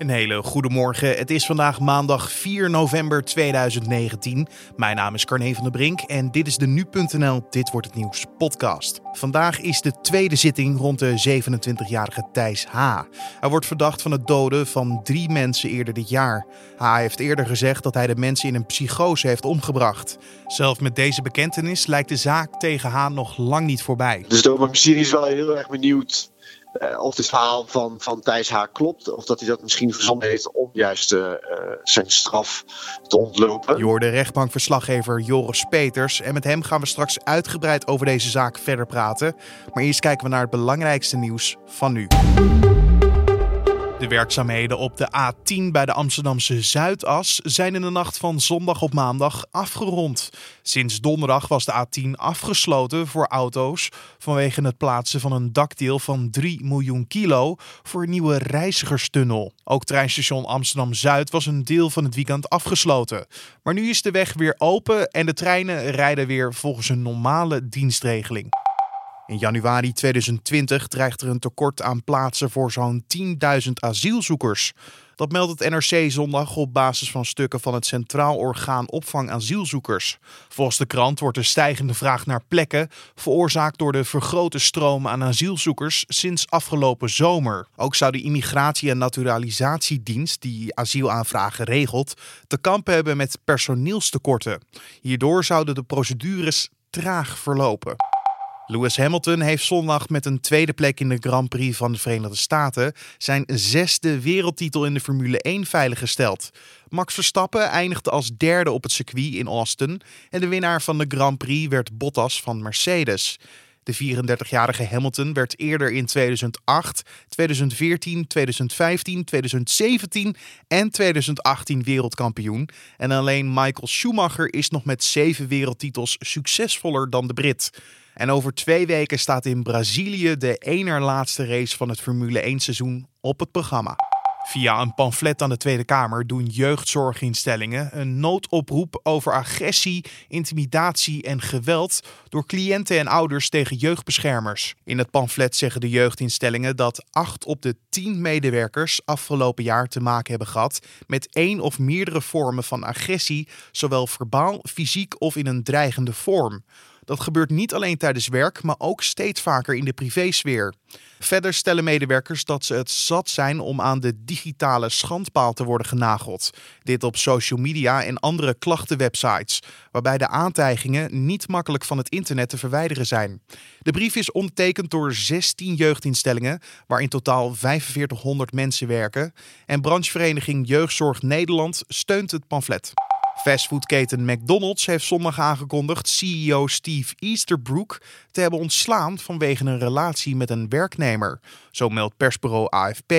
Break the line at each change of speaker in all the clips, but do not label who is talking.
Een hele goede morgen. Het is vandaag maandag 4 november 2019. Mijn naam is Carne van der Brink en dit is de Nu.nl Dit Wordt Het Nieuws podcast. Vandaag is de tweede zitting rond de 27-jarige Thijs H. Hij wordt verdacht van het doden van drie mensen eerder dit jaar. H. heeft eerder gezegd dat hij de mensen in een psychose heeft omgebracht. Zelf met deze bekentenis lijkt de zaak tegen H. nog lang niet voorbij.
Dus de Openbaar is wel heel erg benieuwd uh, of het verhaal van, van Thijs H. klopt. Of dat hij dat misschien verzonnen heeft om juist uh, zijn straf te ontlopen.
Je hoorde rechtbankverslaggever Joris Peters. En met hem gaan we straks uitgebreid over deze zaak verder praten. Maar eerst kijken we naar het belangrijkste nieuws van nu. De werkzaamheden op de A10 bij de Amsterdamse Zuidas zijn in de nacht van zondag op maandag afgerond. Sinds donderdag was de A10 afgesloten voor auto's vanwege het plaatsen van een dakdeel van 3 miljoen kilo voor een nieuwe reizigerstunnel. Ook treinstation Amsterdam Zuid was een deel van het weekend afgesloten. Maar nu is de weg weer open en de treinen rijden weer volgens een normale dienstregeling. In januari 2020 dreigt er een tekort aan plaatsen voor zo'n 10.000 asielzoekers. Dat meldt het NRC zondag op basis van stukken van het Centraal Orgaan Opvang Asielzoekers. Volgens de krant wordt de stijgende vraag naar plekken veroorzaakt door de vergrote stroom aan asielzoekers sinds afgelopen zomer. Ook zou de Immigratie- en Naturalisatiedienst, die asielaanvragen regelt, te kampen hebben met personeelstekorten. Hierdoor zouden de procedures traag verlopen. Lewis Hamilton heeft zondag met een tweede plek in de Grand Prix van de Verenigde Staten zijn zesde wereldtitel in de Formule 1 veiliggesteld. Max Verstappen eindigde als derde op het circuit in Austin en de winnaar van de Grand Prix werd Bottas van Mercedes. De 34-jarige Hamilton werd eerder in 2008, 2014, 2015, 2017 en 2018 wereldkampioen. En alleen Michael Schumacher is nog met zeven wereldtitels succesvoller dan de Brit. En over twee weken staat in Brazilië de ene laatste race van het Formule 1 seizoen op het programma. Via een pamflet aan de Tweede Kamer doen jeugdzorginstellingen een noodoproep over agressie, intimidatie en geweld door cliënten en ouders tegen jeugdbeschermers. In het pamflet zeggen de jeugdinstellingen dat acht op de tien medewerkers afgelopen jaar te maken hebben gehad met één of meerdere vormen van agressie, zowel verbaal, fysiek of in een dreigende vorm. Dat gebeurt niet alleen tijdens werk, maar ook steeds vaker in de privésfeer. Verder stellen medewerkers dat ze het zat zijn om aan de digitale schandpaal te worden genageld. Dit op social media en andere klachtenwebsites, waarbij de aantijgingen niet makkelijk van het internet te verwijderen zijn. De brief is ondertekend door 16 jeugdinstellingen, waar in totaal 4500 mensen werken. En branchevereniging Jeugdzorg Nederland steunt het pamflet. Fastfoodketen McDonald's heeft zondag aangekondigd CEO Steve Easterbrook te hebben ontslaan vanwege een relatie met een werknemer. Zo meldt persbureau AFP.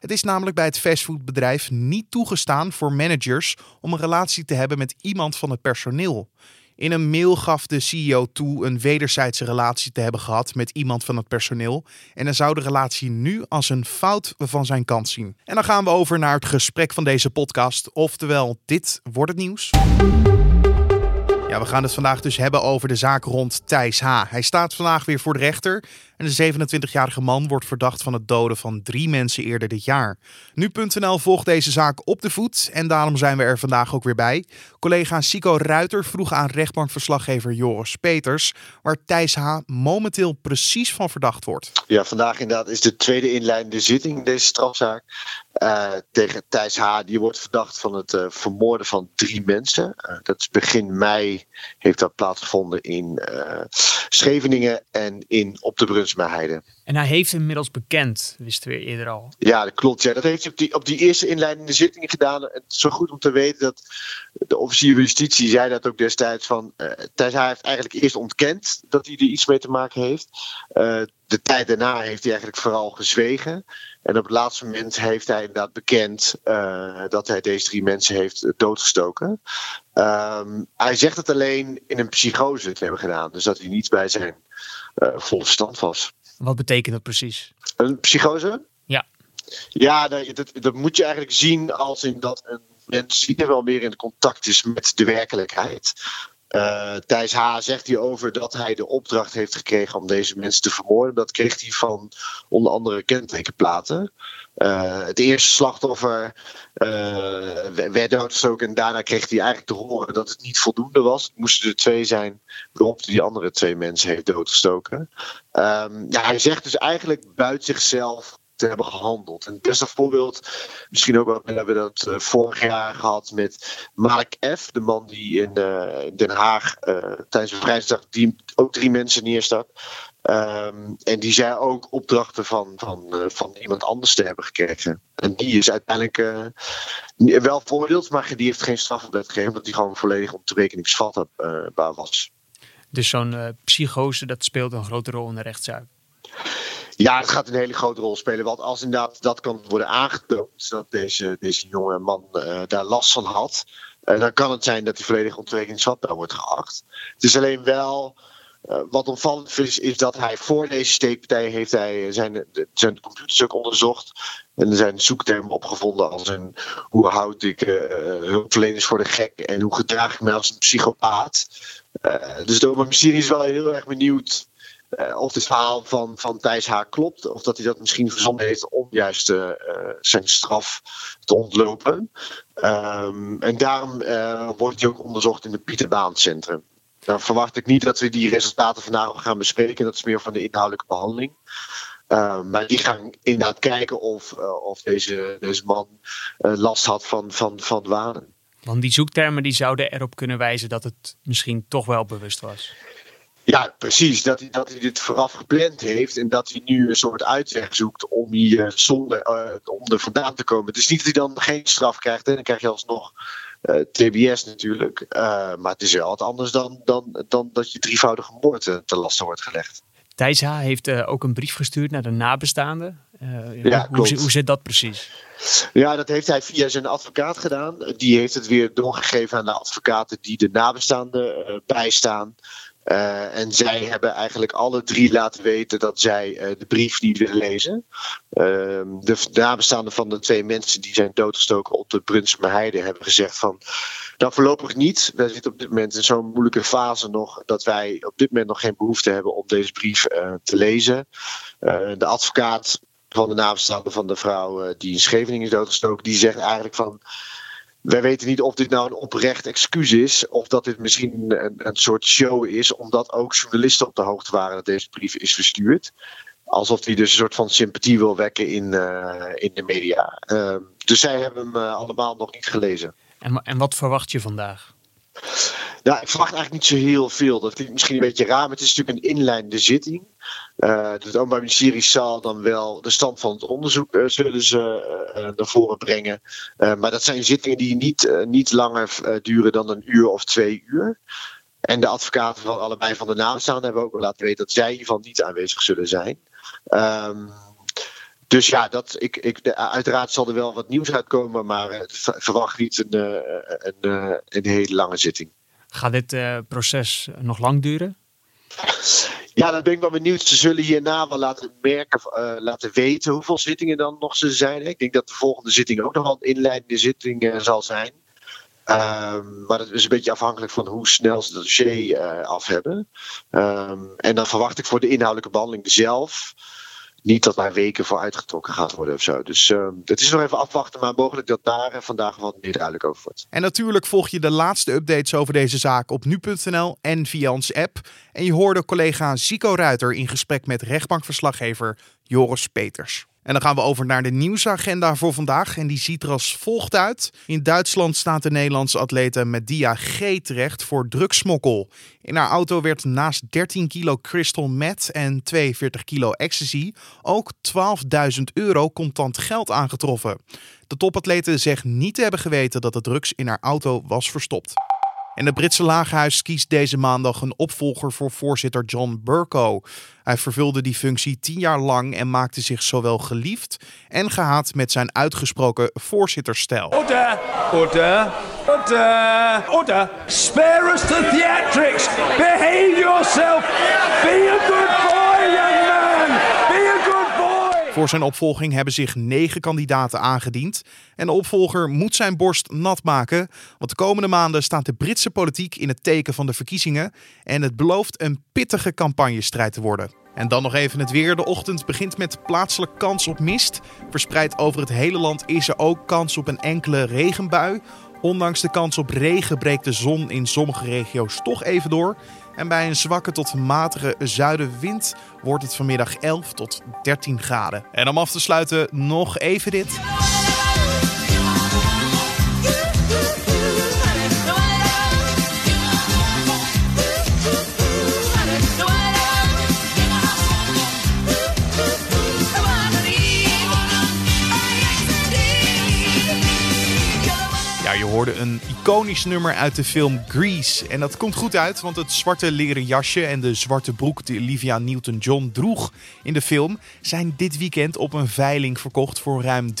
Het is namelijk bij het fastfoodbedrijf niet toegestaan voor managers om een relatie te hebben met iemand van het personeel. In een mail gaf de CEO toe een wederzijdse relatie te hebben gehad met iemand van het personeel. En hij zou de relatie nu als een fout van zijn kant zien. En dan gaan we over naar het gesprek van deze podcast. Oftewel, dit wordt het nieuws. Ja, we gaan het vandaag dus hebben over de zaak rond Thijs H. Hij staat vandaag weer voor de rechter. En de 27-jarige man wordt verdacht van het doden van drie mensen eerder dit jaar. Nu.nl volgt deze zaak op de voet en daarom zijn we er vandaag ook weer bij. Collega Sico Ruiter vroeg aan rechtbankverslaggever Joris Peters waar Thijs H. momenteel precies van verdacht wordt.
Ja, vandaag inderdaad is de tweede inleidende zitting in deze strafzaak. Uh, tegen Thijs H. Die wordt verdacht van het uh, vermoorden van drie mensen. Uh, dat is begin mei heeft dat plaatsgevonden in Scheveningen en in Op de Brunsmeheide.
En hij heeft inmiddels bekend, wisten we eerder al.
Ja, dat klopt. Ja. Dat heeft hij op die, op die eerste inleidende zitting gedaan. Het is zo goed om te weten dat de officier van justitie zei dat ook destijds van... Uh, Thijs H. heeft eigenlijk eerst ontkend dat hij er iets mee te maken heeft. Uh, de tijd daarna heeft hij eigenlijk vooral gezwegen. En op het laatste moment heeft hij inderdaad bekend uh, dat hij deze drie mensen heeft doodgestoken. Um, hij zegt het alleen in een psychose te hebben gedaan. Dus dat hij niet bij zijn uh, volle stand was.
Wat betekent dat precies?
Een psychose?
Ja.
Ja, dat, dat, dat moet je eigenlijk zien als in dat een mens niet wel meer in contact is met de werkelijkheid. Uh, Thijs H. zegt hierover dat hij de opdracht heeft gekregen om deze mensen te vermoorden. Dat kreeg hij van onder andere kentekenplaten. Uh, het eerste slachtoffer uh, werd doodgestoken en daarna kreeg hij eigenlijk te horen dat het niet voldoende was. Het moesten er twee zijn waarop die andere twee mensen heeft doodgestoken. Um, ja, hij zegt dus eigenlijk buiten zichzelf te hebben gehandeld. En het beste voorbeeld, misschien ook wel, we hebben dat uh, vorig jaar gehad met Mark F., de man die in uh, Den Haag uh, tijdens een vrijdag die ook drie mensen neerstak. Um, en die zei ook opdrachten van, van, van iemand anders te hebben gekregen. En die is uiteindelijk wel veroordeeld, maar die heeft geen strafverbod gegeven, omdat die gewoon volledig ontoerekeningsvatbaar was.
Dus zo'n psychose, dat speelt een grote rol in de rechtszaak.
Ja, het gaat een hele grote rol spelen. Want als inderdaad dat kan worden aangetoond dat deze, deze jonge man uh, daar last van had, uh, dan kan het zijn dat hij volledig ontwikkelingsvatbaar wordt geacht. Het is alleen wel. Uh, wat opvallend is, is dat hij voor deze steekpartij heeft hij zijn, zijn computers ook onderzocht. En er zijn zoektermen opgevonden als een, hoe houd ik hulpverleners voor de gek en hoe gedraag ik me als een psychopaat. dus de Openbaar Ministerie is wel heel erg benieuwd uh, of het verhaal van, van Thijs H. klopt. Of dat hij dat misschien verzonnen heeft om juist uh, zijn straf te ontlopen. Um, en daarom wordt hij ook onderzocht in het Pieterbaan Centrum. Dan verwacht ik niet dat we die resultaten vandaag gaan bespreken. Dat is meer van de inhoudelijke behandeling. Uh, maar die gaan inderdaad kijken of, of deze, deze man last had van, van, van wanen.
Want die zoektermen die zouden erop kunnen wijzen dat het misschien toch wel bewust was.
Ja, precies. Dat hij, dat hij dit vooraf gepland heeft en dat hij nu een soort uitweg zoekt om hier zonder uh, om er vandaan te komen. Het is niet dat hij dan geen straf krijgt en dan krijg je alsnog uh, TBS natuurlijk. Uh, maar het is wel wat anders dan, dan, dan dat je drievoudige moord te lasten wordt gelegd.
Thijs H. heeft ook een brief gestuurd naar de nabestaanden. ja, hoe, hoe zit dat precies?
Ja, dat heeft hij via zijn advocaat gedaan. Die heeft het weer doorgegeven aan de advocaten die de nabestaanden bijstaan. Uh, en zij hebben eigenlijk alle drie laten weten dat zij uh, de brief niet willen lezen. Uh, de nabestaanden van de twee mensen die zijn doodgestoken op de Brunsumer Heide hebben gezegd van... Nou, voorlopig niet. Wij zitten op dit moment in zo'n moeilijke fase nog... dat wij op dit moment nog geen behoefte hebben om deze brief eh, te lezen. de advocaat van de nabestaanden van de vrouw die in Scheveningen is doodgestoken... die zegt eigenlijk van wij weten niet of dit nou een oprecht excuus is. Of dat dit misschien een, een soort show is. Omdat ook journalisten op de hoogte waren dat deze brief is verstuurd. Alsof hij dus een soort van sympathie wil wekken in, uh, in de media. Uh, dus zij hebben hem uh, allemaal nog niet gelezen.
En, en wat verwacht je vandaag?
Ja, ik verwacht eigenlijk niet zo heel veel. Dat klinkt misschien een beetje raar, maar het is natuurlijk een inleidende zitting. Uh, het Openbaar Ministerie zal dan wel de stand van het onderzoek uh, zullen ze uh, naar voren brengen. maar dat zijn zittingen die niet, niet langer duren dan een uur of twee uur. En de advocaten van allebei van de nabestaanden hebben ook wel laten weten dat zij geval niet aanwezig zullen zijn. Um, dus ja, dat, ik, ik, uiteraard zal er wel wat nieuws uitkomen, maar verwacht niet een, een, een, een hele lange zitting.
Gaat dit uh, proces nog lang duren?
Ja, dan ben ik wel benieuwd. Ze zullen hierna wel laten merken, uh, laten weten hoeveel zittingen dan nog ze zijn. Ik denk dat de volgende zitting ook nog wel een inleidende zitting uh, zal zijn. Um, maar dat is een beetje afhankelijk van hoe snel ze het dossier af hebben. Um, en dan verwacht ik voor de inhoudelijke behandeling zelf niet dat daar weken voor uitgetrokken gaat worden of zo. Dus uh, het is nog even afwachten, maar mogelijk dat daar vandaag wat meer duidelijk over wordt.
En natuurlijk volg je de laatste updates over deze zaak op nu.nl en via ons app. En je hoorde collega Zico Ruiter in gesprek met rechtbankverslaggever Joris Peters. En dan gaan we over naar de nieuwsagenda voor vandaag. En die ziet er als volgt uit. In Duitsland staat de Nederlandse atlete Medea G terecht voor drugsmokkel. In haar auto werd naast 13 kilo crystal meth en 42 kilo ecstasy ook 12.000 euro contant geld aangetroffen. De topatlete zegt niet te hebben geweten dat de drugs in haar auto was verstopt. En het Britse lagerhuis kiest deze maandag een opvolger voor voorzitter John Burko. Hij vervulde die functie tien jaar lang en maakte zich zowel geliefd en gehaat met zijn uitgesproken voorzitterstijl.
Order, order, order, order. Spare us the theatrics. Behave yourself. Be a good boy, young man. Be a good boy.
Voor zijn opvolging hebben zich negen kandidaten aangediend. En de opvolger moet zijn borst nat maken. Want de komende maanden staat de Britse politiek in het teken van de verkiezingen. En het belooft een pittige campagnestrijd te worden. En dan nog even het weer. De ochtend begint met plaatselijk kans op mist. Verspreid over het hele land is er ook kans op een enkele regenbui. Ondanks de kans op regen breekt de zon in sommige regio's toch even door. En bij een zwakke tot matige zuidenwind wordt het vanmiddag 11 tot 13 graden. En om af te sluiten nog even dit. Je hoorde een iconisch nummer uit de film Grease. En dat komt goed uit, want het zwarte leren jasje en de zwarte broek die Olivia Newton-John droeg in de film zijn dit weekend op een veiling verkocht voor ruim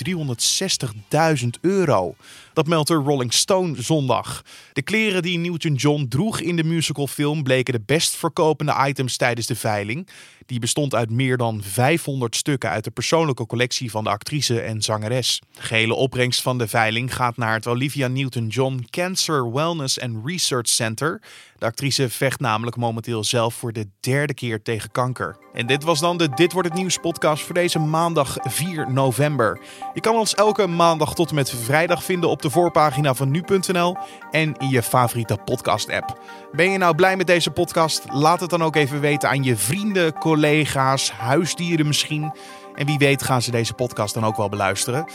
360.000 euro. Dat meldt de Rolling Stone zondag. De kleren die Newton-John droeg in de musicalfilm bleken de best verkopende items tijdens de veiling. Die bestond uit meer dan 500 stukken uit de persoonlijke collectie van de actrice en zangeres. De gehele opbrengst van de veiling gaat naar het Olivia Newton-John Cancer Wellness and Research Center. De actrice vecht namelijk momenteel zelf voor de derde keer tegen kanker. En dit was dan de Dit wordt het nieuws podcast voor deze maandag 4 november. Je kan ons elke maandag tot en met vrijdag vinden op de voorpagina van nu.nl en in je favoriete podcast app. Ben je nou blij met deze podcast? Laat het dan ook even weten aan je vrienden, collega's, huisdieren misschien. En wie weet gaan ze deze podcast dan ook wel beluisteren.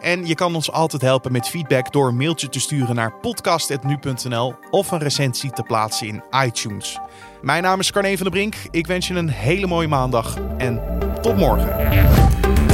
En je kan ons altijd helpen met feedback door een mailtje te sturen naar podcast.nu.nl of een recensie te plaatsen in iTunes. Mijn naam is Carne van der Brink. Ik wens je een hele mooie maandag en tot morgen.